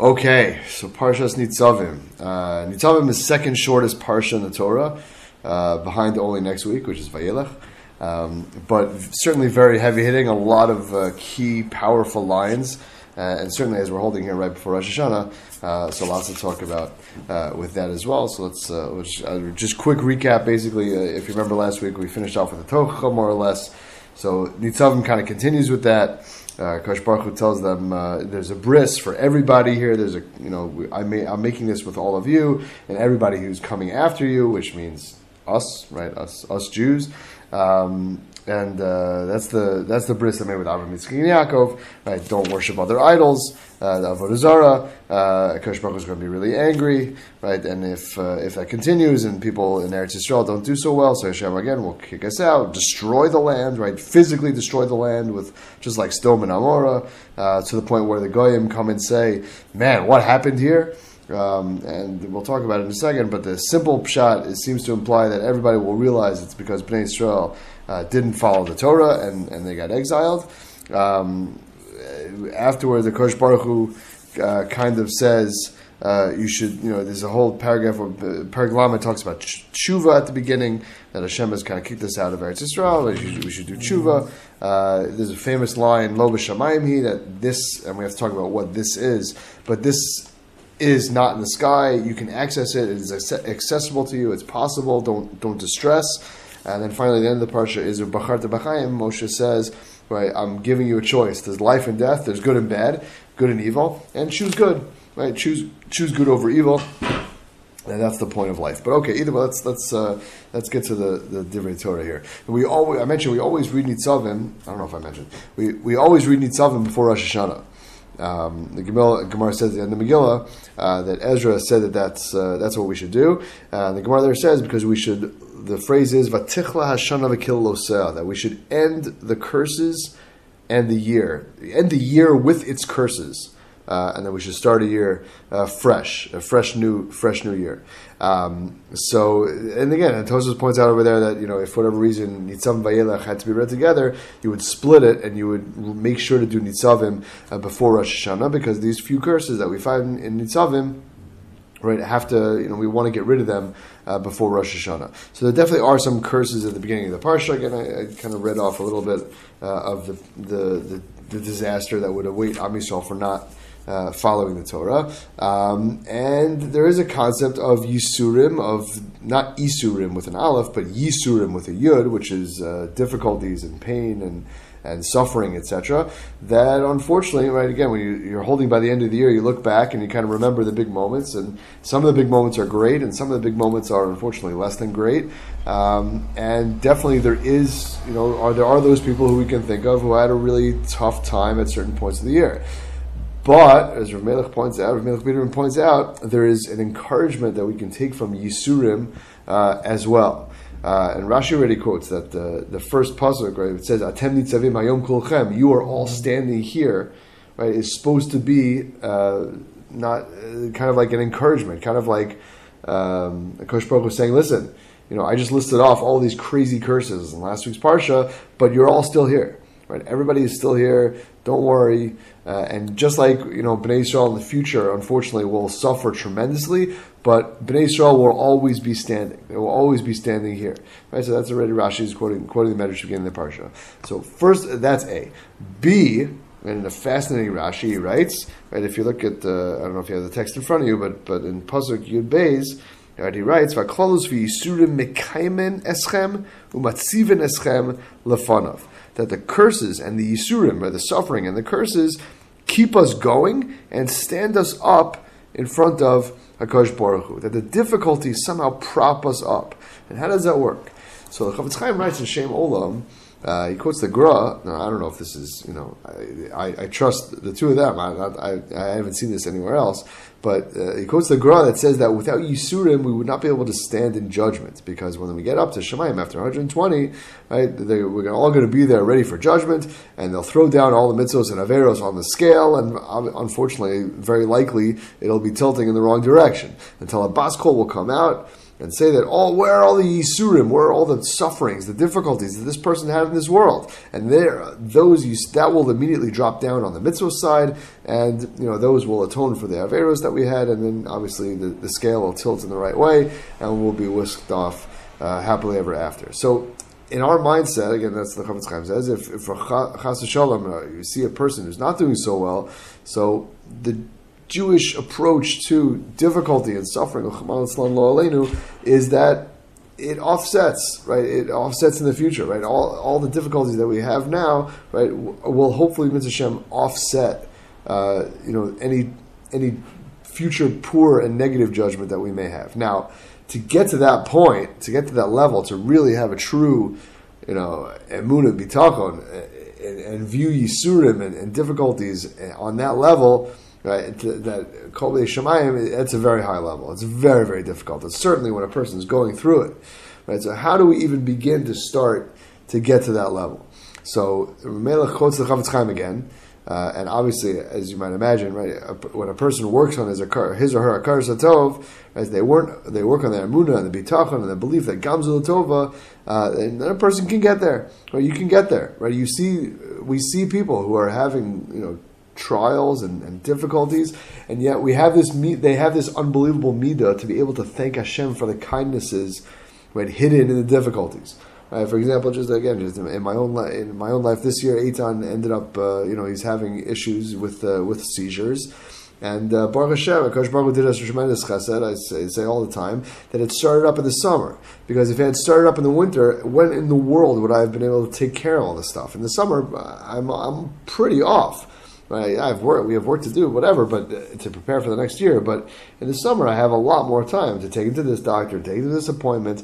Okay, so Parshas Nitzavim. Uh, Nitzavim is second shortest parsha in the Torah, uh, behind only next week, which is Vayelech. Um, but certainly very heavy hitting, a lot of uh, key, powerful lines, uh, and certainly as we're holding here right before Rosh Hashanah, uh, so lots to talk about uh, with that as well. So let's, let's just quick recap. Basically, if you remember last week, we finished off with the Tocha more or less. So Nitzavim kind of continues with that. Uh, Kosh Baruch Hu tells them uh, there's a bris for everybody here. There's a you know I may, I'm making this with all of you and everybody who's coming after you, which means us, right? Us, us Jews. Um, and uh, that's the that's the bris I made with Avram Yitzchak and Yaakov. Right? Don't worship other idols. Uh, the avodah zara. Uh, Baruch is going to be really angry, right? And if uh, if that continues and people in Eretz Yisrael don't do so well, so Hashem again will kick us out, destroy the land, right? Physically destroy the land with just like Sdom and Amora, uh, to the point where the goyim come and say, "Man, what happened here?" Um, and we'll talk about it in a second. But the simple pshat it seems to imply that everybody will realize it's because Bnei Israel uh, didn't follow the Torah and, and they got exiled. Um, afterward, the Kosh Baruch Hu uh, kind of says. Uh, you should, you know, there's a whole paragraph where uh, Paraglama talks about tshuva at the beginning, that Hashem has kind of kicked us out of Eretz Yisrael, we should, we should do tshuva. Uh, there's a famous line, Lo b'shamayim that this, and we have to talk about what this is, but this is not in the sky. You can access it. It is accessible to you. It's possible. Don't don't distress. And then finally, the end of the parsha is Bacharta B'chaim. Moshe says, right, I'm giving you a choice. There's life and death. There's good and bad, good and evil, and choose good. Right, choose choose good over evil. And that's the point of life. But okay, either way, let's let's uh, let's get to the the Divrei Torah here. We always I mentioned we always read Nitzavim. I don't know if I mentioned we we always read Nitzavim before Rosh Hashanah. Um, the Gemara, says at the Megillah uh, that Ezra said that that's uh, that's what we should do. Uh, the Gemara there says because we should. The phrase is "Vatichla Hashana that we should end the curses and the year, end the year with its curses uh, and then we should start a year uh, fresh, a fresh new, fresh new year. Um, so, and again, and points out over there that you know if for whatever reason Nitzavim Vayelach had to be read together, you would split it and you would make sure to do Nitzavim uh, before Rosh Hashanah because these few curses that we find in Nitzavim right have to you know we want to get rid of them uh, before Rosh Hashanah. So there definitely are some curses at the beginning of the parsha. Again, I, I kind of read off a little bit uh, of the, the, the the disaster that would await Am Yisrael for not uh, following the Torah. Um, and there is a concept of Yisurim, of not Isurim with an Aleph, but Yisurim with a Yud, which is uh, difficulties and pain and and suffering, etc. That unfortunately, right again, when you, are holding by the end of the year, you look back and you kind of remember the big moments, and some of the big moments are great, and some of the big moments are unfortunately less than great. Um, and definitely, there is, you know, are there are those people who we can think of who had a really tough time at certain points of the year. But as Rav Melech points out, Rav Melech Biderman points out, there is an encouragement that we can take from Yisurim uh, as well. Uh, and Rashi already quotes that the, the first pasuk, right? It says, "Atem nitzavim hayom kulchem." You are all standing here, right? Is supposed to be uh, not uh, kind of like an encouragement, kind of like um, Kosh Baruch was saying, "Listen, you know, I just listed off all these crazy curses in last week's parsha, but you're all still here." Right? Everybody is still here. Don't worry. Uh, and just like you know, Bnei Israel in the future, unfortunately, will suffer tremendously. But Bnei Israel will always be standing. They will always be standing here. Right. So that's already Rashi's quoting quoting the Medrash beginning of the parsha. So first, that's A. B. And in a fascinating Rashi, he writes, right, if you look at, the, I don't know if you have the text in front of you, but, but in Pasuk Yud Beis, right, he writes, V'klolos v'yisurim mekaimen eschem umatziven eschem lefanav that the curses and the Yisurim, or the suffering and the curses, keep us going and stand us up in front of Hakadosh Baruch Hu. That the difficulties somehow prop us up. And how does that work? So the Chafetz Chaim writes in Shem Olam uh, he quotes the Gra. Now, I don't know if this is, you know, I, I, I trust the two of them. I, I, I, haven't seen this anywhere else. But uh, he quotes the Gra that says that without Yisurim, we would not be able to stand in judgment. Because when we get up to Shemayim after 120, right, they, we're all going to be there ready for judgment, and they'll throw down all the mitzvos and averos on the scale, and um, unfortunately, very likely, it'll be tilting in the wrong direction until a bas kol will come out and say that all where are all the yisurim, where are all the sufferings, the difficulties that this person had in this world, and there those that will immediately drop down on the mitzvah side, and you know those will atone for the averos that we had, and then obviously the, the scale will tilt in the right way, and we'll be whisked off uh, happily ever after. So. In our mindset, again, that's the Chafetz Chaim says. If, if for chas uh, you see a person who's not doing so well, so the Jewish approach to difficulty and suffering is that it offsets, right? It offsets in the future, right? All, all the difficulties that we have now, right, will hopefully, Mitzvah offset, uh, you know, any any future poor and negative judgment that we may have. Now, to get to that point, to get to that level, to really have a true, you know, emunah bitachon and, and, view yisurim and, and difficulties on that level right? That kol shemayim, it's a very high level. It's very very difficult. It's certainly when a person is going through it, right? So how do we even begin to start to get to that level? So Melech quotes the Chafetz Chaim again. Uh, and obviously, as you might imagine, right, when a person works on his, his or her hakaras hatov, right, they work they work on their emunah and the bitachon and the belief that gamzul tova, uh, a person can get there. Right, you can get there. Right, you see, we see people who are having you know trials and, and, difficulties, and yet we have this. They have this unbelievable midah to be able to thank Hashem for the kindnesses, right, hidden in the difficulties. Right, for example, just again, just in my own li- in my own life this year, Eitan ended up, uh, you know, he's having issues with uh, with seizures. And uh, Baruch Hashem, Akash Baruch did us tremendous chesed. I say, say, all the time that it started up in the summer because if it had started up in the winter, when in the world would I have been able to take care of all this stuff? In the summer, I'm I'm pretty off. Right? I have work, we have work to do, whatever, but uh, to prepare for the next year. But in the summer, I have a lot more time to take him to this doctor, take him to this appointment,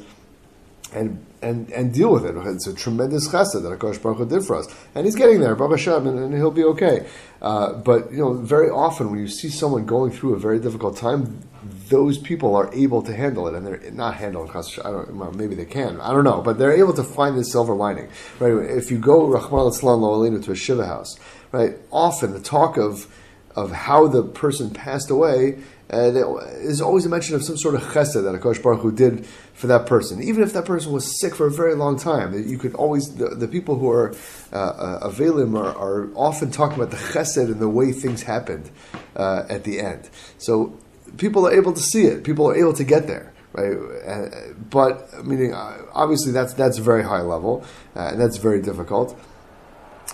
and and and deal with it. It's a tremendous chesed that Akash Baruch Hu did for us, and he's getting there, Baruch Hashem, and, and he'll be okay. Uh, but you know, very often when you see someone going through a very difficult time, those people are able to handle it, and they're not handling I don't. Well, maybe they can. I don't know, but they're able to find the silver lining. Right? If you go Rahman al to a shiva house right? Often the talk of of how the person passed away uh, is always a mention of some sort of chesed that Akash Baruch Hu did for that person. Even if that person was sick for a very long time, you could always, the, the people who are uh, uh, Avelim are, are, often talking about the chesed and the way things happened uh, at the end. So people are able to see it, people are able to get there. Right, uh, but meaning uh, obviously that's that's very high level and that's very difficult.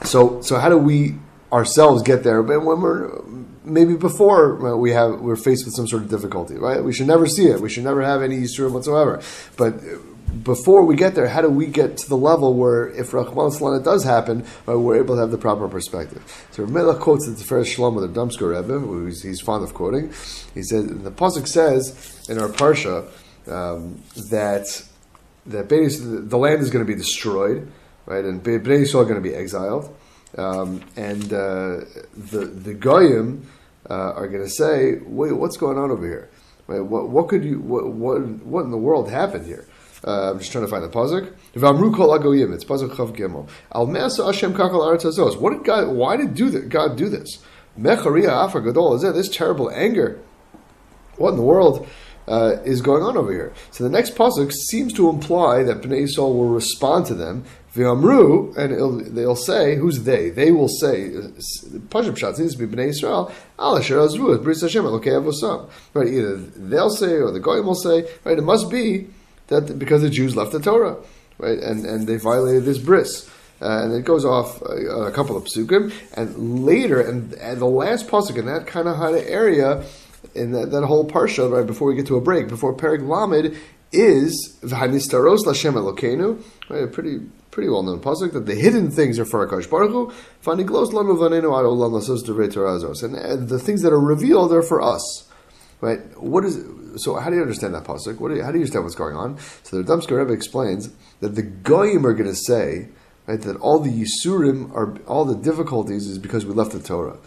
So so how do we ourselves get there, but when we're maybe before uh, we have we're faced with some sort of difficulty, right? We should never see it. We should never have any Yisurim whatsoever. But uh, before we get there, how do we get to the level where if Rachmana Litzlan does happen, right, we're able to have the proper perspective? So Melech quotes the Tiferes Shlomo, the Radomsker Rebbe, who he's, fond of quoting. He said, the Pasuk says in our Parsha um, that that the land is going to be destroyed, right, and Bnei Yisrael are going to be exiled. Um, and uh, the the goyim uh, are going to say, "Wait, what's going on over here? Wait, what, what could you? What, what, what in the world happened here?" Uh, I'm just trying to find the pasuk. V'amru kol agoyim. It's pasuk chav gimel. Al me'asa Hashem kakal aretz. What did God? Why did do that? God do this? Mecharia afa gadol is This terrible anger. What in the world? Uh, is going on over here. So the next pasuk seems to imply that Bnei Yisrael will respond to them V'amru, and they'll say, who's they? They will say, Pashab Shat seems to be Bnei Israel, Al Asher Azru, Bris Hashem, Elokei Avosam. Right, either they'll say or the Goyim will say, right, it must be that because the Jews left the Torah, right, and, and they violated this bris. Uh, and it goes off uh, a couple of psukim, and later, and, and the last pasuk in that kind of area, in that, that whole parsha, right before we get to a break, before Perek Lamed, is v'hanistaros l'Shem Elokeinu, right, a pretty pretty well known pasuk that the hidden things are for Akash Baruch lanu and uh, the things that are revealed are for us. Right? What is so? How do you understand that pasuk? What do you, how do you understand what's going on? So the Radomsker Rebbe explains that the goyim are going to say right that all the yisurim are all the difficulties is because we left the Torah,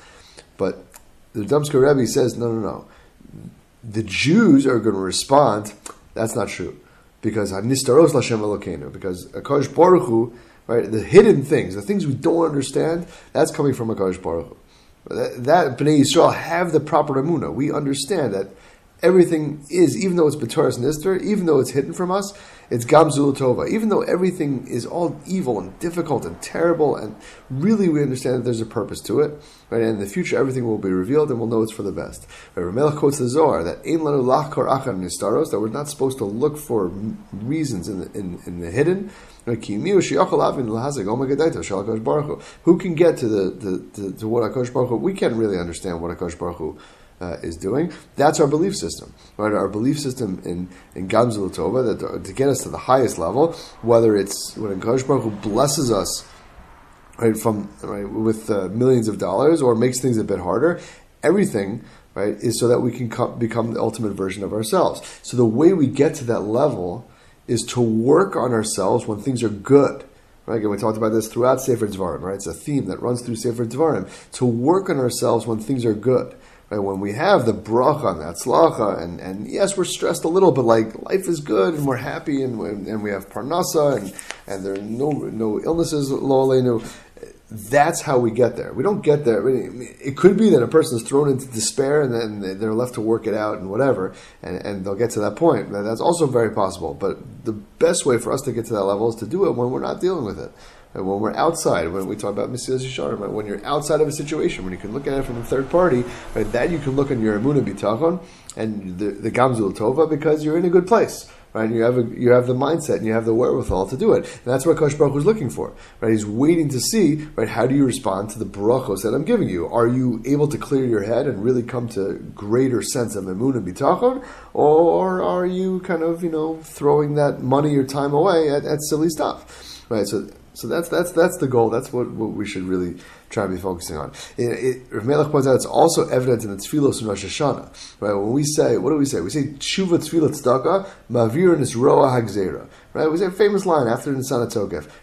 but the Radomsker Rebbe says no, no, no. The Jews are going to respond. That's not true because Nistaros Lashem Elokeinu, because Akash Baruch Hu, right, the hidden things, the things we don't understand, that's coming from Akash Baruch Hu. That, that Bnei Yisrael have the proper emuna. We understand that everything is, even though it's B'toras Nister, even though it's hidden from us, it's Gamzul Tova. Even though everything is all evil and difficult and terrible, and really we understand that there's a purpose to it, right? And in the future, everything will be revealed and we'll know it's for the best. Right? Ramelech quotes the Zohar that Ein Lanu Lachkor Achar Nistaros, that we're not supposed to look for reasons in the, in, in the hidden. Who can get to the, the, the to what Akash Baruch Hu? We can't really understand what Akash Baruch Hu uh, is doing. That's our belief system, right? Our belief system in in Gamzul Tova that to get us to the highest level, whether it's when Akash Baruch blesses us, right, from right with uh, millions of dollars, or makes things a bit harder. Everything right is so that we can co- become the ultimate version of ourselves. So the way we get to that level is to work on ourselves when things are good. Right? and we talked about this throughout Sefer Dvarim, right? It's a theme that runs through Sefer Dvarim. To work on ourselves when things are good. Right? When we have the bracha and the atzlacha, and, and yes, we're stressed a little, but like life is good and we're happy and, and we have parnasa and, and there are no, no illnesses, lo that's how we get there. We don't get there. It could be that a person is thrown into despair and then they're left to work it out and whatever, and, and they'll get to that point. That's also very possible. But the best way for us to get to that level is to do it when we're not dealing with it. When we're outside, when we talk about Mesilas Yesharim, when you're outside of a situation, when you can look at it from a third party, right, that you can look on your Emunah Bitachon and the, the Gamzul Tova because you're in a good place right? You have a, you have the mindset and you have the wherewithal to do it. And that's what Kosh Baruch was looking for, right? He's waiting to see, right? How do you respond to the brachos that I'm giving you? Are you able to clear your head and really come to greater sense of emun and bitachon, or are you kind of you know throwing that money or time away at, at silly stuff, right? So so that's that's that's the goal. That's what, what we should really try to be focusing on. It, it, Melech points out it's also evident in the tefillos in Rosh Hashanah. Right? When we say, what do we say? We say tshuva tefillah tzedakah ma'avir is roa hagzera. Right? We say a famous line after the Nisan.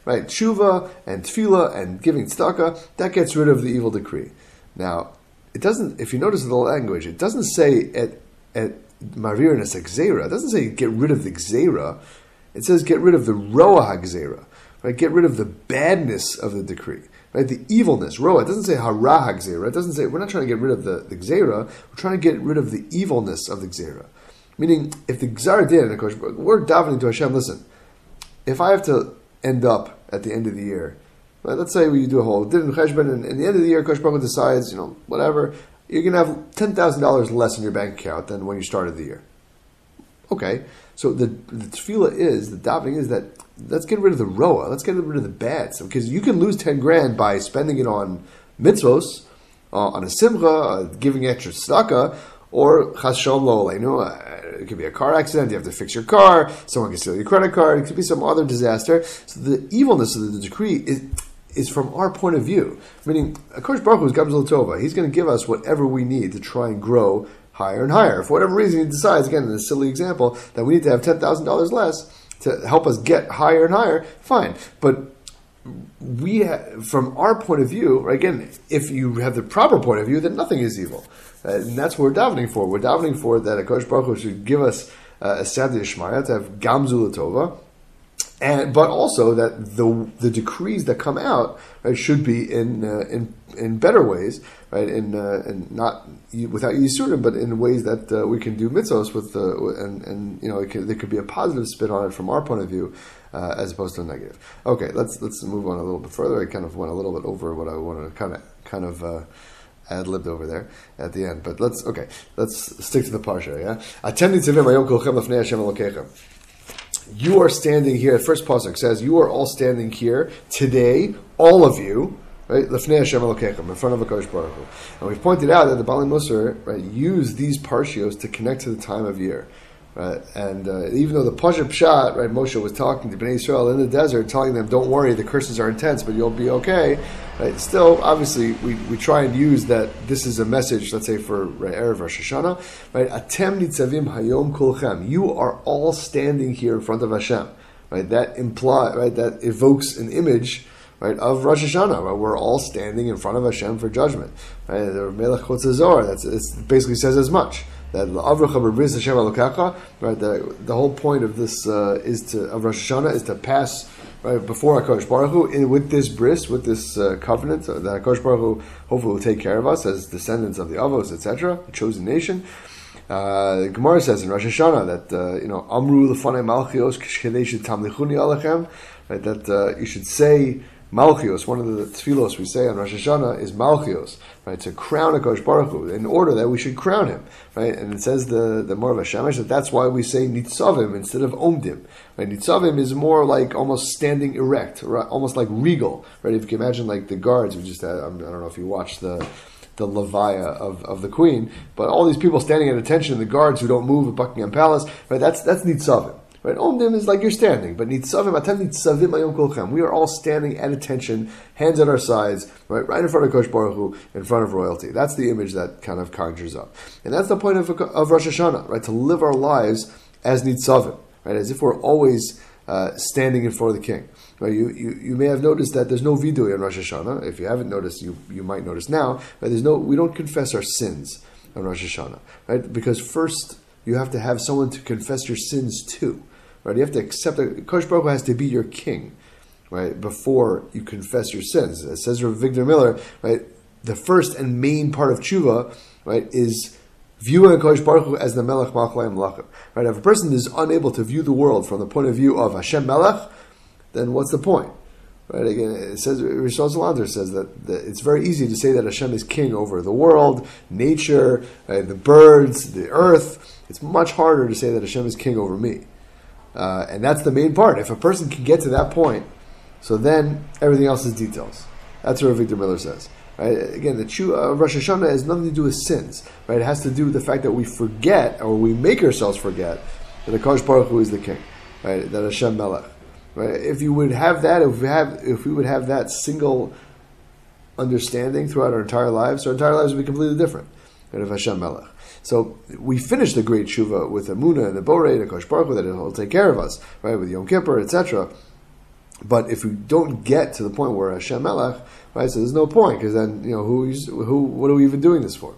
Right? Tshuva and tefillah and giving tzedakah that gets rid of the evil decree. Now, it doesn't. If you notice the language, it doesn't say at at ma'avir is It doesn't say get rid of the gzera. It says get rid of the roa hagzera. Right? Get rid of the badness of the decree. Right? The evilness. Roa. It doesn't say hara hagzera. It doesn't say we're not trying to get rid of the, the gzera. We're trying to get rid of the evilness of the gzera. Meaning, if the gzara did, and of course, we're davening to Hashem. Listen, if I have to end up at the end of the year, right, let's say we do a whole din cheshbon, and at the end of the year, Kosh decides, you know, whatever, you're going to have ten thousand dollars less in your bank account than when you started the year. Okay, so the the tefillah is the davening is that let's get rid of the roa, let's get rid of the bad because you can lose ten grand by spending it on mitzvos, uh, on a simcha, uh, giving extra tzedakah, or chashom lo you know, uh, it could be a car accident. You have to fix your car. Someone can steal your credit card. It could be some other disaster. So the evilness of the decree is, is from our point of view. Meaning, Akash Baruch Hu is Gamzul Tova. He's going to give us whatever we need to try and grow higher and higher. For whatever reason, he decides, again, in a silly example, that we need to have $10,000 less to help us get higher and higher, fine. But we, from our point of view, again, if you have the proper point of view, then nothing is evil. Uh, and that's what we're davening for. We're davening for that Akash Baruch Hu should give us uh, a Sadi to have Gamzul Tova, and but also that the the decrees that come out right, should be in uh, in in better ways, right? In uh, and not without yisurim, but in ways that uh, we can do mitzvos with, uh, and and you know there could be a positive spin on it from our point of view, uh, as opposed to a negative. Okay, let's let's move on a little bit further. I kind of went a little bit over what I wanted to kind of kind of. Uh, ad libbed over there at the end, but let's okay. Let's stick to the parsha. Yeah, you are standing here. The first pasuk says, "You are all standing here today, all of you." Right, lefnei Hashem in front of a Kodesh Baruch. And we've pointed out that the Baalei Musar right, use these parshios to connect to the time of year. Right? And uh, even though the Pasha Pshat, right, Moshe was talking to Bnei Israel in the desert, telling them, "Don't worry, the curses are intense, but you'll be okay." Right? Still, obviously, we, we try and use that. This is a message, let's say, for right, erev Rosh Hashanah. Right? Atem nitzavim hayom kulchem. You are all standing here in front of Hashem. Right? That imply, right? That evokes an image. Right, of Rosh Hashanah, right? we're all standing in front of Hashem for judgment. Right? The Melech Chotzazor, that basically says as much that right? The, the whole point of this uh, is to of Rosh Hashanah is to pass right before Hakadosh Baruch Hu in, with this bris, with this uh, covenant that Hakadosh Baruch Hu hopefully will take care of us as descendants of the Avos, etc., the chosen nation. Uh, Gemara says in Rosh Hashanah that uh, you know Amru lefanei malchios k'shkedei tamlichuni alechem, right? That uh, you should say Malchios, one of the tefillos we say on Rosh Hashanah is Malchios, right? To crown a Kosh Baruch Hu, in order that we should crown him, right? And it says the the Maor VaShemesh that that's why we say Nitzavim instead of Omdim, right? Nitzavim is more like almost standing erect, right? almost like regal, right? If you can imagine like the guards, we just had, I don't know if you watched the the levaya of, of the queen, but all these people standing at attention, the guards who don't move at Buckingham Palace, right? That's that's Nitzavim. Right? Omdim is like you're standing, but nitzavim atem nitzavim ayom kolchem. We are all standing at attention, hands at our sides, right, right in front of Kosh Baruch Hu, in front of royalty. That's the image that kind of conjures up, and that's the point of, of Rosh Hashanah, right? To live our lives as nitzavim, right, as if we're always uh, standing in front of the king. Right? You, you, you may have noticed that there's no vidui on Rosh Hashanah. If you haven't noticed, you, you might notice now. Right? There's no, we don't confess our sins on Rosh Hashanah, right? Because first you have to have someone to confess your sins to right? You have to accept that Kosh Baruch has to be your king, right? Before you confess your sins. It says Victor Miller, right? The first and main part of tshuva, right, is viewing Kosh Baruch as the Melech Malchayim Lachim. Right? If a person is unable to view the world from the point of view of Hashem Melech, then what's the point? Right? Again, it says Rishon Zalander says that, that, it's very easy to say that Hashem is king over the world, nature, right, the birds, the earth. It's much harder to say that Hashem is king over me. Uh, and that's the main part. If a person can get to that point, so then everything else is details. That's what Victor Miller says. Right? Again, the true uh, Rosh Hashanah has nothing to do with sins. Right? It has to do with the fact that we forget or we make ourselves forget that Akash Baruch Hu is the king. Right? That Hashem Melech. Right? If you would have that, if we have, if we would have that single understanding throughout our entire lives, our entire lives would be completely different. Right? Of Hashem Melech. So we finish the great tshuva with Amuna and the Borei and Kosh Baruch that it'll take care of us, right, with Yom Kippur, etc. But if we don't get to the point where Hashem Melech, right, so there's no point because then you know who's, who what are we even doing this for?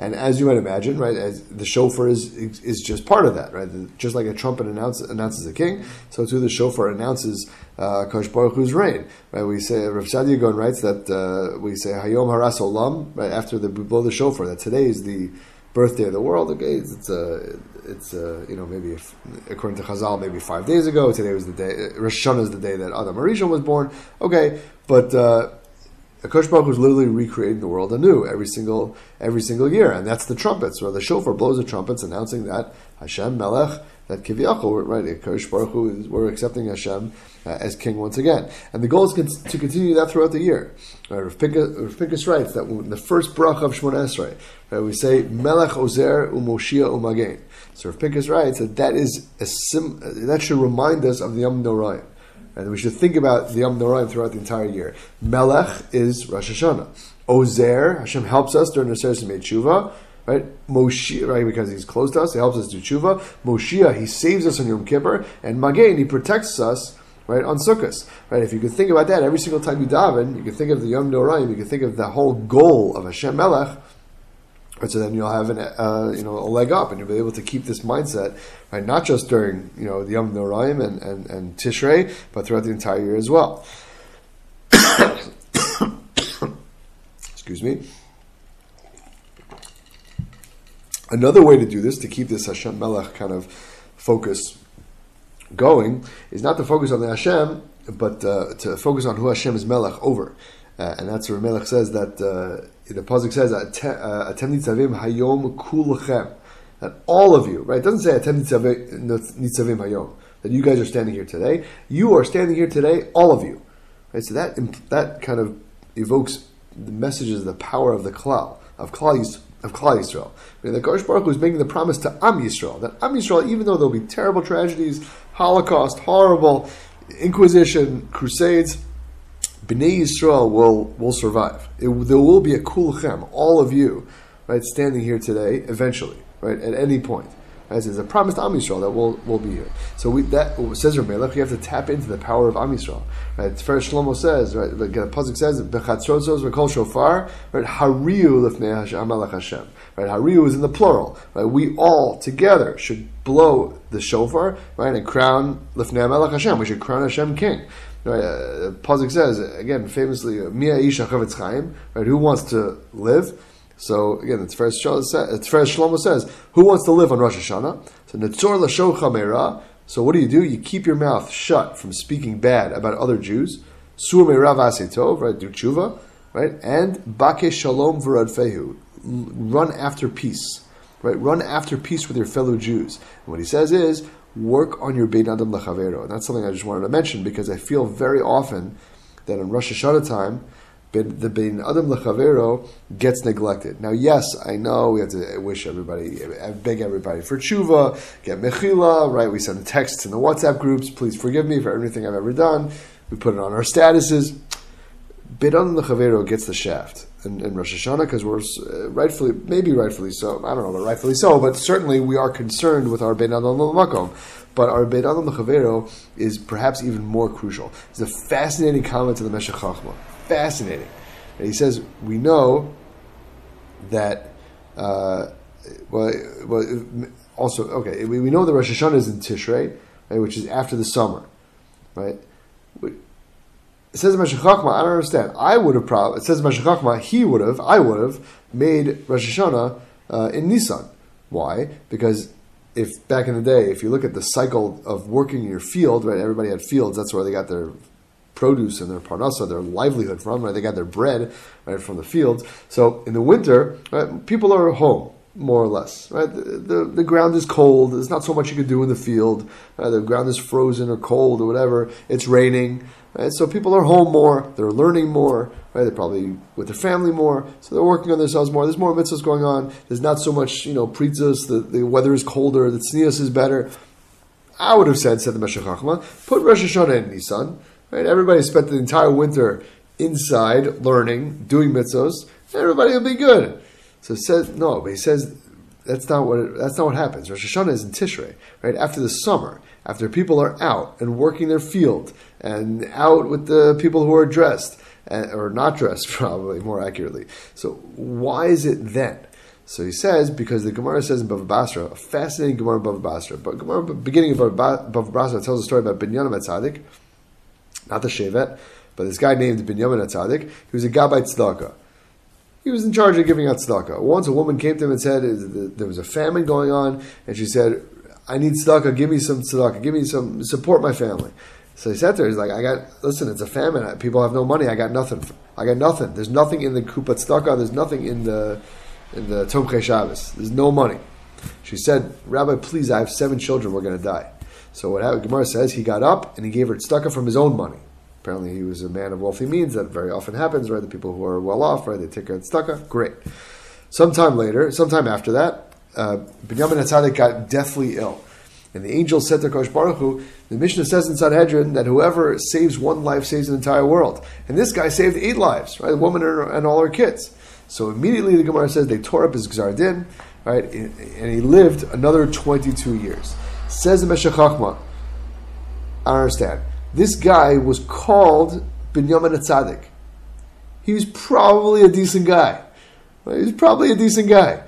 And as you might imagine, right, as the shofar is is just part of that, right? Just like a trumpet announce, announces a king, so too the shofar announces uh, Kosh Baruch Hu's reign. Right? We say Rav Saadia Gaon writes that uh, we say Hayom Haras Olam, right after the we blow the shofar. That today is the birthday of the world. Okay, it's, it's a, it's a, you know maybe if, according to Chazal, maybe five days ago. Today was the day. Uh, Rosh Hashanah is the day that Adam Arishon was born. Okay, but uh, Akash Baruch was literally recreating the world anew every single every single year, and that's the trumpets. Where the shofar blows the trumpets, announcing that Hashem Melech, that Kiviyachol, right? Akash Baruch Hu, we're accepting Hashem uh, as king once again, and the goal is to continue that throughout the year. Right, Rav Pincus writes that when the first bracha of Shemona Esrei, right, we say Melech Ozer Umoshia Umagen. So Rav Pincus writes that that is a sim, that should remind us of the Yom Noraim. And we should think about the Yom Noraim throughout the entire year. Melech is Rosh Hashanah. Ozer, Hashem helps us during the Seres Tshuva. Right? Moshe, right, because he's close to us, he helps us do tshuva. Moshiach, he saves us on Yom Kippur. And Magen, he protects us right, on Sukkot. Right? If you could think about that every single time you daven, you could think of the Yom Noraim, you could think of the whole goal of Hashem Melech. Right, so then you'll have an, uh, you know a leg up, and you'll be able to keep this mindset, right? Not just during you know the Yom Noraim and, and, and Tishrei, but throughout the entire year as well. Excuse me. Another way to do this, to keep this Hashem Melech kind of focus going is not to focus on the Hashem, but uh, to focus on who Hashem is Melech over. Uh, and that's where Melech says that uh, the Pasuk says, Atem nitzavim hayom kulchem. That all of you, right? It doesn't say Atem nitzavim hayom. That you guys are standing here today. You are standing here today, all of you. Right? So that, that kind of evokes the messages, the power of the Klal, of Klal of Klal Yisrael. I mean, the Kosh Baruch Hu is making the promise to Am Yisrael that Am Yisrael, even though there'll be terrible tragedies, Holocaust, horrible Inquisition, Crusades, Bnei Yisrael will will survive. It, there will be a kulchem, all of you, right, standing here today, eventually, right, at any point. As is a promised Am Yisrael that will will be here. So we, that says Ramelech, you have to tap into the power of Am Yisrael. Right? Tiferes Shlomo says, right, the pasuk says, "Bechatzrotzos v'kol shofar." Right, Hariu lefnei Hashem. Right, Hariu is in the plural. Right, we all together should blow the shofar, right, and crown lefnei Melech Hashem. We should crown Hashem King. Right, uh, Pasuk says again famously, "Mia isha chavetz chaim." Right, who wants to live? So again, it's Tiferes Shlomo says, "Who wants to live on Rosh Hashanah?" So Netzor Lashocha Meira. So what do you do? You keep your mouth shut from speaking bad about other Jews. Sur Meira Vasetov, right? Do tshuva, right? And Bake Shalom V'Radfehu. Run after peace, right? Run after peace with your fellow Jews. And what he says is, work on your Bein Adam Lechavero. And that's something I just wanted to mention because I feel very often that on Rosh Hashanah time, the Bein Adam Lechavero gets neglected. Now, yes, I know we have to wish everybody, beg everybody for tshuva, get mechila, right? We send the texts in the WhatsApp groups. Please forgive me for everything I've ever done. We put it on our statuses. Bein Adam Lechavero gets the shaft in, in Rosh Hashanah because we're uh, rightfully, maybe rightfully so. I don't know, but rightfully so. But certainly we are concerned with our Bein Adam Makom. But our Bein Adam Lechavero is perhaps even more crucial. It's a fascinating comment to the Meshech Chochmah fascinating. And he says, we know that, uh, well, well, also, okay, we, we know that Rosh Hashanah is in Tishrei, right, which is after the summer, right? It says Meshech Chochmah, I don't understand. I would have probably, it says Meshech Chochmah, he would have, I would have made Rosh Hashanah uh, in Nisan. Why? Because if back in the day, if you look at the cycle of working in your field, right, everybody had fields, that's where they got their produce and their parnasa, their livelihood from, right? They got their bread right from the fields. So in the winter, right, people are home more or less. Right, the, the, the, ground is cold. There's not so much you can do in the field. Right? The ground is frozen or cold or whatever. It's raining. Right? So people are home more. They're learning more. Right? They're probably with their family more. So they're working on themselves more. There's more mitzvahs going on. There's not so much you know pritzas. The, the weather is colder. The tznius is better. I would have said, said the Meshech put Rosh Hashanah in Nisan. Right? Everybody spent the entire winter inside learning, doing mitzvos. Everybody will be good. So says no, but he says that's not what it, that's not what happens. Rosh Hashanah is in Tishrei, right after the summer, after people are out and working their field and out with the people who are dressed and, or not dressed, probably more accurately. So why is it then? So he says because the Gemara says in Bava Basra, a fascinating Gemara in Bava Basra, but Gemara beginning of Bava Basra tells a story about Binyamin Tzaddik not the Shevet, but this guy named Binyamin Atzadik, he was a Gabbai Tzedakah. He was in charge of giving out tzedakah. Once a woman came to him and said there was a famine going on, and she said, "I need tzedakah. Give me some tzedakah. Give me some support my family." So he said to her, "He's like, I got listen. It's a famine. People have no money. I got nothing. I got nothing. There's nothing in the kupat tzedakah. There's nothing in the in the Tomchei Shabbos. There's no money." She said, "Rabbi, please, I have seven children. We're going to die." So what happened, Gemara says he got up and he gave her tzedakah from his own money. Apparently, he was a man of wealthy means. That very often happens, right? The people who are well off, right? They take her tzedakah. Great. Sometime later, sometime after that, uh, Binyamin Hatzadik got deathly ill. And the angel said to Kosh Baruch Hu, the Mishnah says in Sanhedrin that whoever saves one life saves an entire world. And this guy saved eight lives, right? The woman and all her kids. So immediately the Gemara says they tore up his Gzardin, right? And he lived another 22 years. Says the Meshech Chochmah, I understand. This guy was called Binyamin Atzadik. He was probably a decent guy. He was probably a decent guy.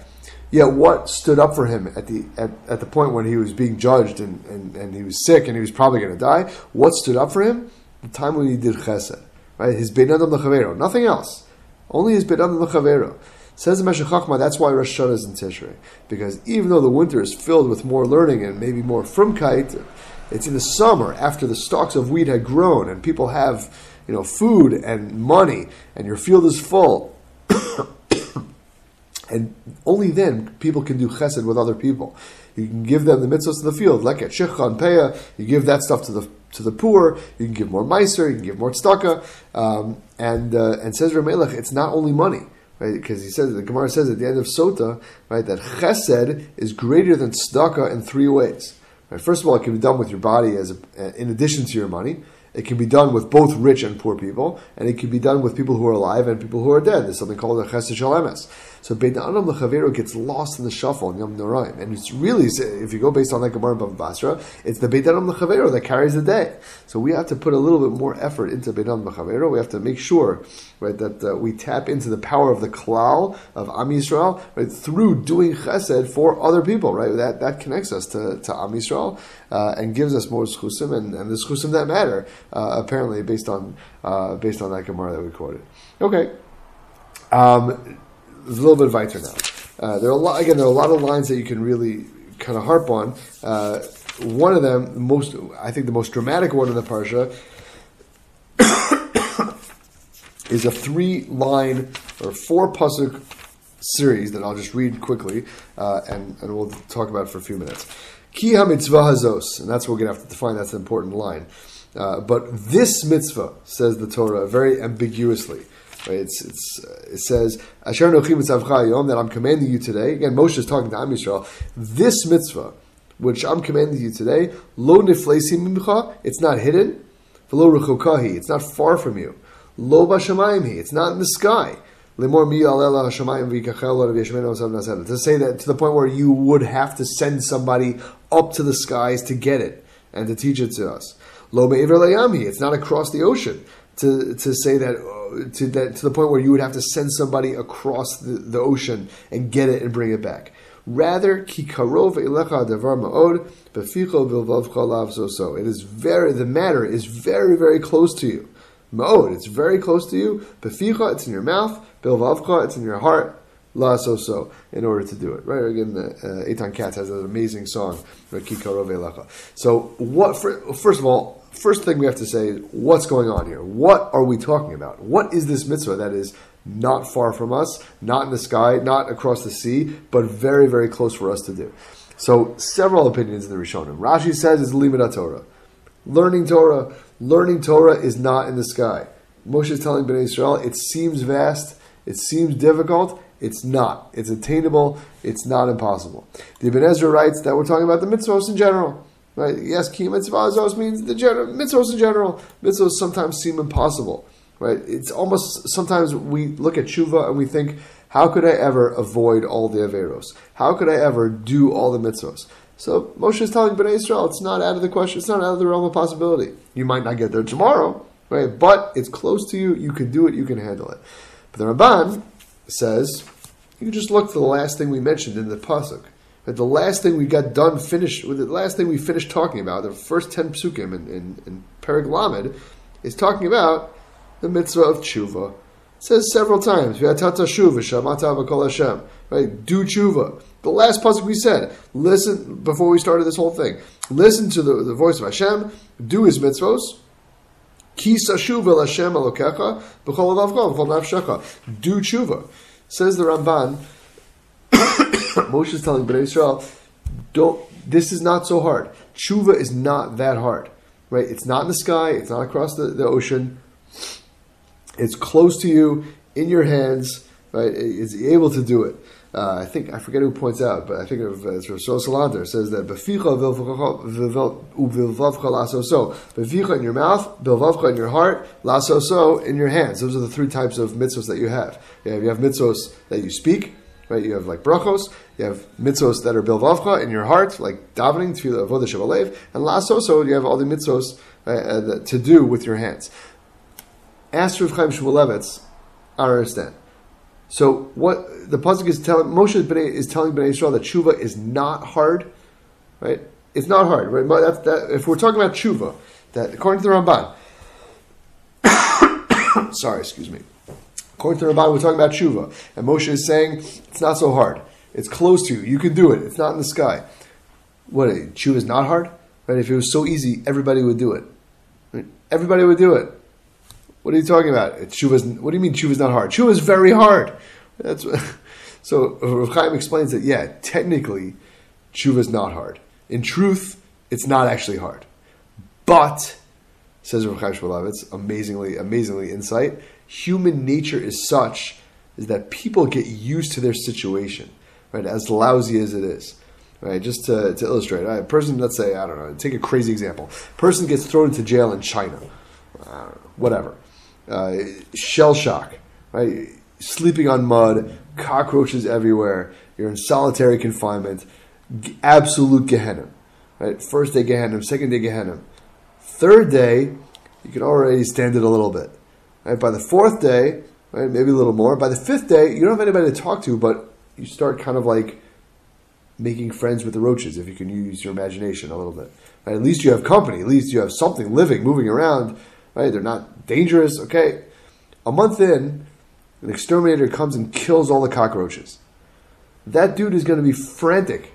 Yet what stood up for him at the at, at the point when he was being judged and, and, and he was sick and he was probably going to die? What stood up for him? The time when he did chesed. Right? His Bein Adam L'Chavero. Nothing else. Only his Bein Adam L'Chavero. Says the Meshech Chochmah, that's why Rosh Hashanah is in Tishrei. Because even though the winter is filled with more learning and maybe more frumkeit, it's in the summer after the stalks of wheat had grown and people have, you know, food and money and your field is full. and only then people can do chesed with other people. You can give them the mitzvahs of the field, like at shechcha and peah. You give that stuff to the to the poor. You can give more meiser. You can give more tzedakah. Um, and uh, and says Ramelech, it's not only money right? Because he says the Gemara says at the end of Sota, right, that Chesed is greater than tzedakah in three ways. Right? First of all, it can be done with your body as a, in addition to your money. It can be done with both rich and poor people, and it can be done with people who are alive and people who are dead. There's something called a chesed shalemes. So Bein Adam Lechavero gets lost in the shuffle in Yom Noraim. And it's really, if you go based on that Gemara Bava Basra, it's the Bein Adam Lechavero that carries the day. So we have to put a little bit more effort into Bein Adam Lechavero. We have to make sure, right, that uh, we tap into the power of the klal of Am Yisrael, right, through doing chesed for other people, right? That, that connects us to, to Am Yisrael, uh, and gives us more zechusim, and, and the zechusim that matter, uh, apparently based on, uh, based on that Gemara that we quoted. Okay. Um, a little bit of weiter now. Uh, there are a lot again. There are a lot of lines that you can really kind of harp on. One of them, most I think the most dramatic one in the parsha, is a three line or four pasuk series that I'll just read quickly, uh, and, and we'll talk about for a few minutes. Ki ha-mitzvah hazos, and that's what we're going to have to define. That's an important line. Uh, but this mitzvah, says the Torah, very ambiguously. Right? It's, it's, uh, it says, Asher yom, that I'm commanding you today. Again, Moshe is talking to Am Yisrael. This mitzvah, which I'm commanding you today, lo niflesim mimcha, it's not hidden. V'lo rechokahi, it's not far from you. Lo bashamayim it's not in the sky. To say that to the point where you would have to send somebody up to the skies to get it and to teach it to us. It's not across the ocean. To, to say that uh, to that to the point where you would have to send somebody across the, the ocean and get it and bring it back. Rather. It is very the matter is very very close to you. Ma'od, it's very close to you. Beficha, it's in your mouth. Bilvavcha, it's in your heart. La so so, in order to do it. Right? Again, uh, Eitan Katz has an amazing song, So, what, for, first of all, first thing we have to say is what's going on here? What are we talking about? What is this mitzvah that is not far from us, not in the sky, not across the sea, but very, very close for us to do? So, several opinions in the Rishonim. Rashi says it's Limud Torah. Learning Torah. Learning Torah is not in the sky. Moshe is telling Bnei Israel, it seems vast, it seems difficult. It's not. It's attainable. It's not impossible. The Ibn Ezra writes that we're talking about the mitzvos in general. Right? Yes, ki mitzvahs means the general, mitzvahs in general. Mitzvos sometimes seem impossible. Right? It's almost sometimes we look at tshuva and we think, how could I ever avoid all the averos? How could I ever do all the mitzvos? So Moshe is telling Bnei Israel, it's not out of the question. It's not out of the realm of possibility. You might not get there tomorrow, right? But it's close to you. You can do it. You can handle it. But the Ramban says, you can just look for the last thing we mentioned in the pasuk. But the last thing we got done, finished with the last thing we finished talking about, the first ten psukim in, in, in Lamed, is talking about the mitzvah of tshuva. It says several times, "V'atata shuva shamata v'kol Hashem." Right? Do tshuva. The last pasuk we said, listen before we started this whole thing. Listen to the, the voice of Hashem. Do His mitzvos. Do tshuva. Says the Ramban. Moshe is telling Bnei Israel, don't. This is not so hard. Tshuva is not that hard, right? It's not in the sky. It's not across the, the ocean. It's close to you, in your hands, right? It's able to do it. Uh, I think I forget who points out, but I think of uh, it's Rosh Salander says that beficha so in your mouth, bilvavcha in your heart, laso so in your hands. Those are the three types of mitzvos that you have. You have, you have mitzvos that you speak, right? You have like brachos. You have mitzvos that are bilvavcha in your heart, like davening, tefillah, avodah shabalev, and laso so you have all the mitzvos uh, to do with your hands. Ask Rav Chaim Shmulevitz, understand. So what the pasuk is telling Moshe is telling Bnei Israel that tshuva is not hard, right? It's not hard, right? That, that, if we're talking about tshuva, that according to the Ramban, sorry, excuse me. According to the Ramban, we're talking about tshuva, and Moshe is saying it's not so hard. It's close to you. You can do it. It's not in the sky. What tshuva is not hard, right? If it was so easy, everybody would do it. Right? Everybody would do it. What are you talking about? Tshuva's, what do you mean tshuva is not hard? Tshuva is very hard. That's so. Rav Chaim explains that yeah, technically, tshuva is not hard. In truth, it's not actually hard. But says Rav Chaim Shmulevitz, amazingly, amazingly insight. Human nature is such is that people get used to their situation, right? As lousy as it is, right? Just to, to illustrate, a person, let's say, I don't know, take a crazy example. Person gets thrown into jail in China, know, whatever uh, shell shock, right? Sleeping on mud, cockroaches everywhere. You're in solitary confinement, absolute Gehenna. Right? First day Gehenna, second day Gehenna. Third day, you can already stand it a little bit. Right? By the fourth day, right, maybe a little more. By the fifth day, you don't have anybody to talk to, but you start kind of like making friends with the roaches if you can use your imagination a little bit. Right? At least you have company. At least you have something living, moving around right? They're not dangerous. Okay, a month in, an exterminator comes and kills all the cockroaches. That dude is going to be frantic.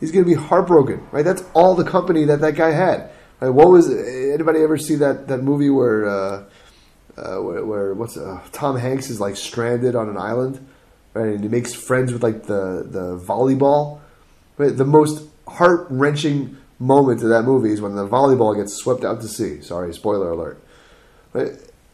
He's going to be heartbroken, right? That's all the company that that guy had. Right? What was anybody ever see that that movie where uh, uh, where, where, what's uh, Tom Hanks is like stranded on an island, right? And he makes friends with like the the volleyball. Right? The most heart wrenching moment of that movie is when the volleyball gets swept out to sea. Sorry, spoiler alert. Right?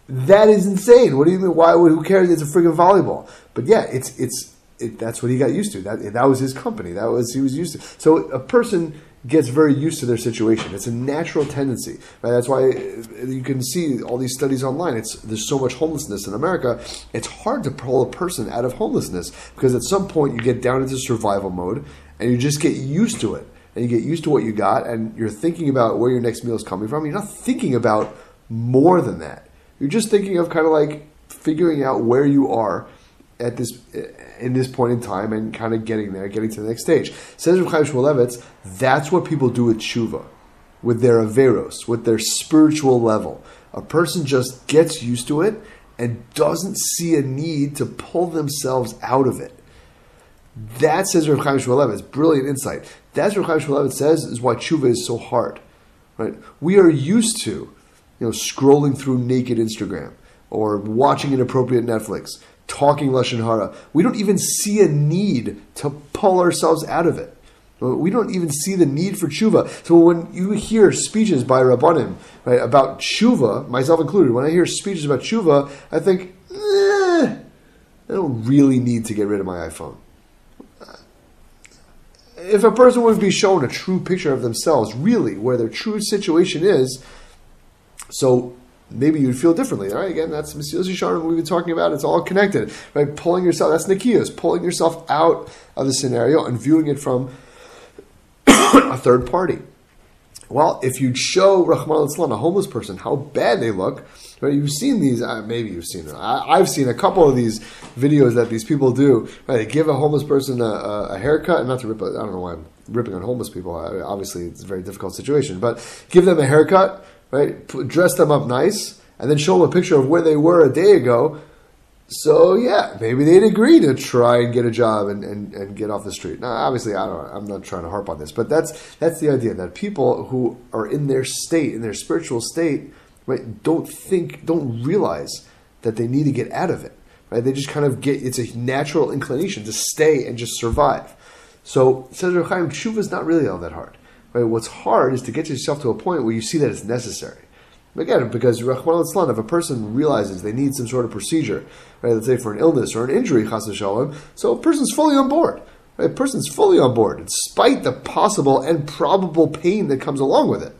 That is insane. What do you mean? Why? Who cares? It's a freaking volleyball. But yeah, it's it's it, that's what he got used to. That that was his company. That was he was used to. So a person gets very used to their situation. It's a natural tendency. Right? That's why uh, you can see all these studies online. It's there's so much homelessness in America. It's hard to pull a person out of homelessness because at some point you get down into survival mode and you just get used to it. And you get used to what you got, and you're thinking about where your next meal is coming from. You're not thinking about more than that. You're just thinking of kind of like figuring out where you are at this in this point in time and kind of getting there, getting to the next stage. Says Rav Chaim Shmulevitz, that's what people do with tshuva, with their averos, with their spiritual level. A person just gets used to it and doesn't see a need to pull themselves out of it. That says Rav Chaim Shmulevitz, brilliant insight. That's what Rav Chaim Shmulevitz says is why tshuva is so hard. Right? We are used to, you know, scrolling through naked Instagram or watching inappropriate Netflix talking lashon hara. We don't even see a need to pull ourselves out of it. We don't even see the need for tshuva. So when you hear speeches by rabbanim right, about tshuva, myself included, when I hear speeches about tshuva, I think, eh, I don't really need to get rid of my iPhone. If a person would be shown a true picture of themselves, really, where their true situation is, so maybe you'd feel differently. Right? Again, that's Mesilas Yesharim we've been talking about. It's all connected. Right? Pulling yourself, that's Nikias, pulling yourself out of the scenario and viewing it from a third party. Well, if you'd show Rachmana Litzlan a homeless person, how bad they look, right? You've seen these, uh, maybe you've seen it. I, have seen a couple of these videos that these people do. Right? They give a homeless person a, a, a haircut, not to rip, I don't know why I'm ripping on homeless people. Obviously, it's a very difficult situation, but give them a haircut, right? Dress them up nice, and then show them a picture of where they were a day ago. So yeah, maybe they'd agree to try and get a job and, and, and get off the street. Now, obviously, I don't. I'm not trying to harp on this, but that's that's the idea that people who are in their state, in their spiritual state, right, don't think, don't realize that they need to get out of it. Right? They just kind of get. It's a natural inclination to stay and just survive. So says Chaim, tshuva is not really all that hard. Right? What's hard is to get yourself to a point where you see that it's necessary. Again, because if a person realizes they need some sort of procedure, right, let's say for an illness or an injury, shalom, so a person's fully on board. Right? A person's fully on board, despite the possible and probable pain that comes along with it.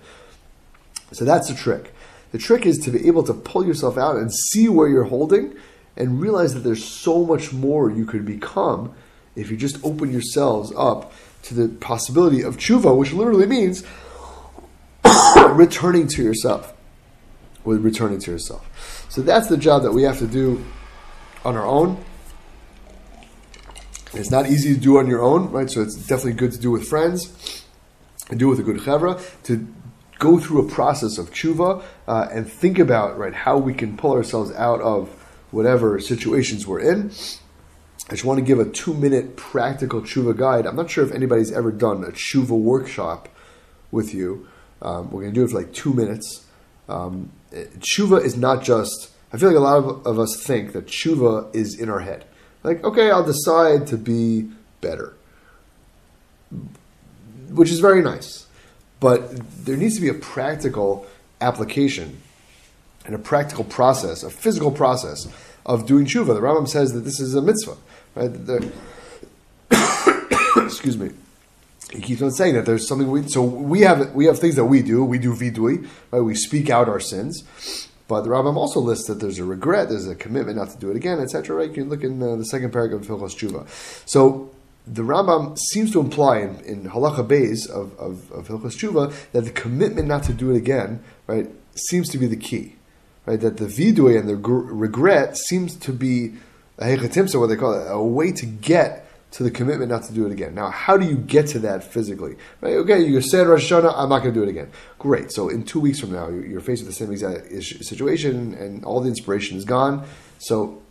So that's the trick. The trick is to be able to pull yourself out and see where you're holding and realize that there's so much more you could become if you just open yourselves up to the possibility of tshuva, which literally means returning to yourself. With returning to yourself. So that's the job that we have to do on our own. It's not easy to do on your own, right? So it's definitely good to do with friends and do with a good chevra to go through a process of tshuva uh, and think about right how we can pull ourselves out of whatever situations we're in I just want to give a two minute practical tshuva guide. I'm not sure if anybody's ever done a tshuva workshop with you. Um, we're going to do it for like two minutes. Um, tshuva is not just, I feel like a lot of, of us think that tshuva is in our head. Like, okay, I'll decide to be better, which is very nice. But there needs to be a practical application and a practical process, a physical process of doing tshuva. The Rambam says that this is a mitzvah. Right? excuse me. He keeps on saying that there's something we so we have we have things that we do. We do vidui, right? We speak out our sins. But the Rambam also lists that there's a regret, there's a commitment not to do it again, etc. Right? You can look in uh, the second paragraph of Hilchos Tshuva. So the Rambam seems to imply in, in Halacha Beis of, of, of Tshuva that the commitment not to do it again, right, seems to be the key. Right? That the vidui and the gr- regret seems to be hechatimsa, what they call it, a way to get to the commitment not to do it again. Now, how do you get to that physically? Right? Okay, you said Rosh Hashanah, I'm not going to do it again. Great. So in two weeks from now, you're faced with the same exact situation, and all the inspiration is gone. So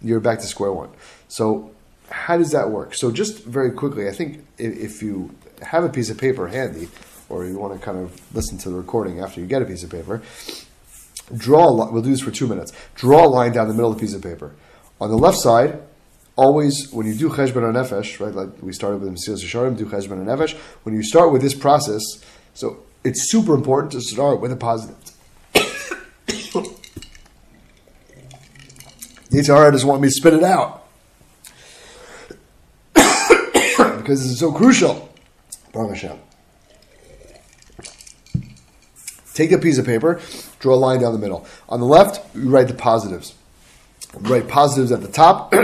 you're back to square one. So how does that work? So just very quickly, I think if, you have a piece of paper handy, or you want to kind of listen to the recording after you get a piece of paper, draw a. We'll do this for two minutes. Draw a line down the middle of the piece of paper. On the left side, always when you do cheshbon nefesh, right? Like we started with Mesilas Yesharim, do cheshbon nefesh. When you start with this process, so it's super important to start with a positive. Yetzer Hara doesn't want me to spit it out because it's so crucial. Baruch Hashem. Take a piece of paper, draw a line down the middle. On the left, you write the positives. Write positives at the top.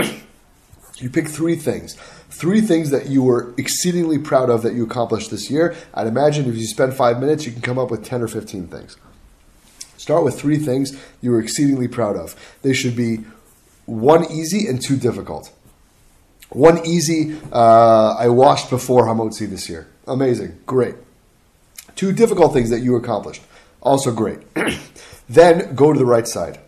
you pick three things. Three things that you were exceedingly proud of that you accomplished this year. I'd imagine if you spend five minutes, you can come up with 10 or 15 things. Start with three things you were exceedingly proud of. They should be one easy and two difficult. One easy, uh, I washed before Hamotzi this year. Amazing. Great. Two difficult things that you accomplished. Also great. then go to the right side.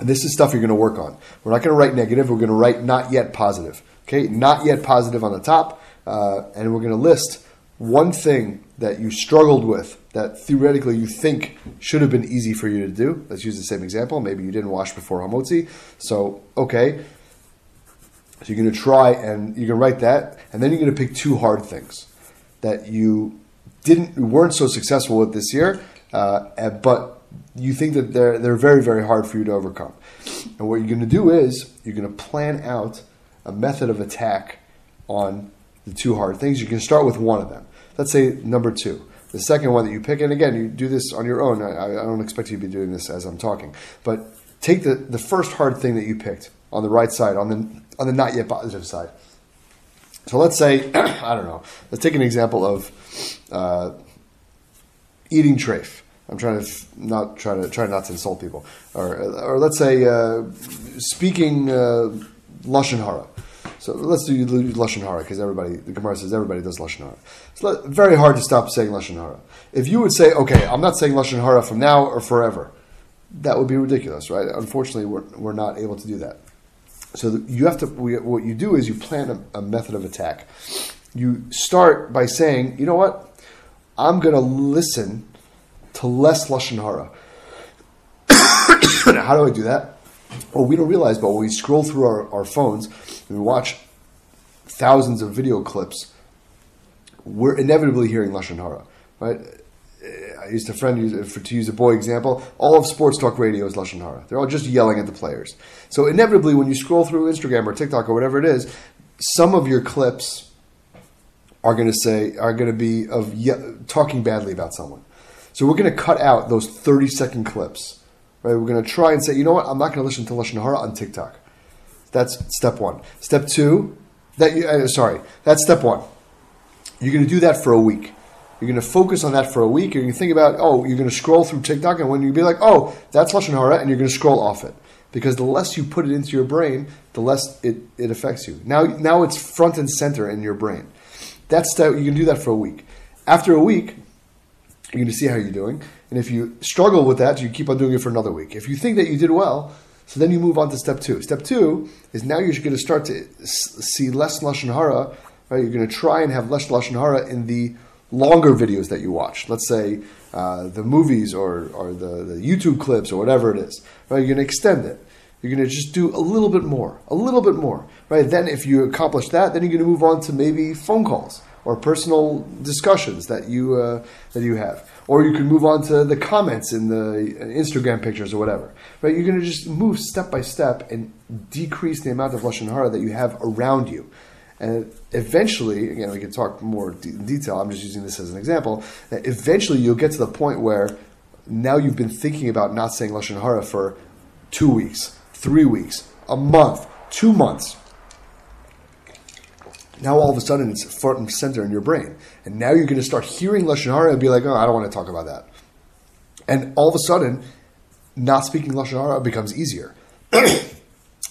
This is stuff you're going to work on. We're not going to write negative. We're going to write not yet positive. Okay, not yet positive on the top, uh, and we're going to list one thing that you struggled with that theoretically you think should have been easy for you to do. Let's use the same example. Maybe you didn't wash before hamotzi. So okay, so you're going to try and you're going to write that, and then you're going to pick two hard things that you didn't weren't so successful with this year, uh, but you think that they're they're very very hard for you to overcome. And what you're going to do is you're going to plan out a method of attack on the two hard things. You can start with one of them. Let's say number two. The second one that you pick, and again, you do this on your own. I, I don't expect you to be doing this as I'm talking, but take the, the first hard thing that you picked on the right side, on the on the not yet positive side. So let's say I don't know. Let's take an example of uh, eating treif. I'm trying to not try to try not to insult people, or or let's say uh, speaking uh, lashon hara. So let's do lashon hara because everybody the Gemara says everybody does lashon hara. It's very hard to stop saying lashon hara. If you would say, okay, I'm not saying lashon hara from now or forever, that would be ridiculous, right? Unfortunately, we're we're not able to do that. So you have to. What you do is you plan a, a method of attack. You start by saying, you know what, I'm going to listen to less lashon hara. How do I do that? Well, we don't realize, but when we scroll through our, our phones and we watch thousands of video clips, we're inevitably hearing lashon hara, right? I used a friend for, to use a boy example. All of sports talk radio is lashon hara. They're all just yelling at the players. So inevitably, when you scroll through Instagram or TikTok or whatever it is, some of your clips are going to say are going to be of ye- talking badly about someone. So we're going to cut out those thirty second clips. Right? We're going to try and say, you know what? I'm not going to listen to lashon hara on TikTok. That's step one. Step two. That uh, sorry. That's step one. You're going to do that for a week. You're going to focus on that for a week. You're going to think about, oh, you're going to scroll through TikTok, and when you be like, oh, that's lashon hara, and you're going to scroll off it because the less you put it into your brain, the less it, it affects you. Now, now it's front and center in your brain. That's that you can do that for a week. After a week, you're going to see how you're doing, and if you struggle with that, you keep on doing it for another week. If you think that you did well, so then you move on to step two. Step two is now you're going to start to see less lashon hara. Right? You're going to try and have less lashon hara in the longer videos that you watch. Let's say uh, the movies or, or the, the YouTube clips or whatever it is. Right? You're going to extend it. You're going to just do a little bit more, a little bit more, right? Then, if you accomplish that, then you're going to move on to maybe phone calls or personal discussions that you uh, that you have, or you can move on to the comments in the Instagram pictures or whatever, right? You're going to just move step by step and decrease the amount of lashon hara that you have around you. And eventually, again, we can talk more in detail. I'm just using this as an example. That eventually, you'll get to the point where now you've been thinking about not saying lashon hara for two weeks, three weeks, a month, two months. Now all of a sudden it's front and center in your brain, and now you're going to start hearing lashon hara and be like, "Oh, I don't want to talk about that." And all of a sudden, not speaking lashon hara becomes easier.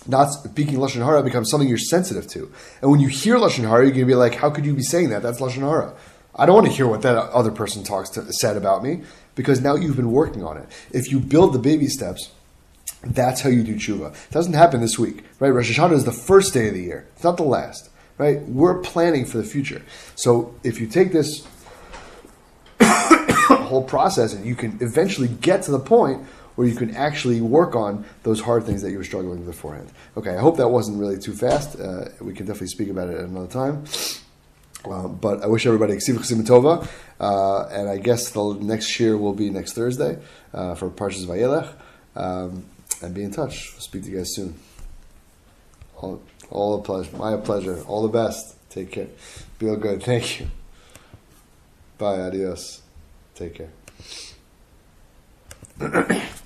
not speaking lashon hara becomes something you're sensitive to. And when you hear lashon hara, you're going to be like, "How could you be saying that? That's lashon hara." I don't want to hear what that other person talks to, said about me because now you've been working on it. If you build the baby steps, That's how you do tshuva. It doesn't happen this week, right? Rosh Hashanah is the first day of the year. It's not the last, right? We're planning for the future. So if you take this whole process and you can eventually get to the point where you can actually work on those hard things that you were struggling with beforehand. Okay, I hope that wasn't really too fast. Uh, we can definitely speak about it at another time. Uh, but I wish everybody Ksiv Tova, uh, and I guess the next year will be next Thursday uh, for Parshas Vayelech. Um, and be in touch. We'll speak to you guys soon. All a pleasure. My pleasure. All the best. Take care. Feel good. Thank you. Bye. Adios. Take care.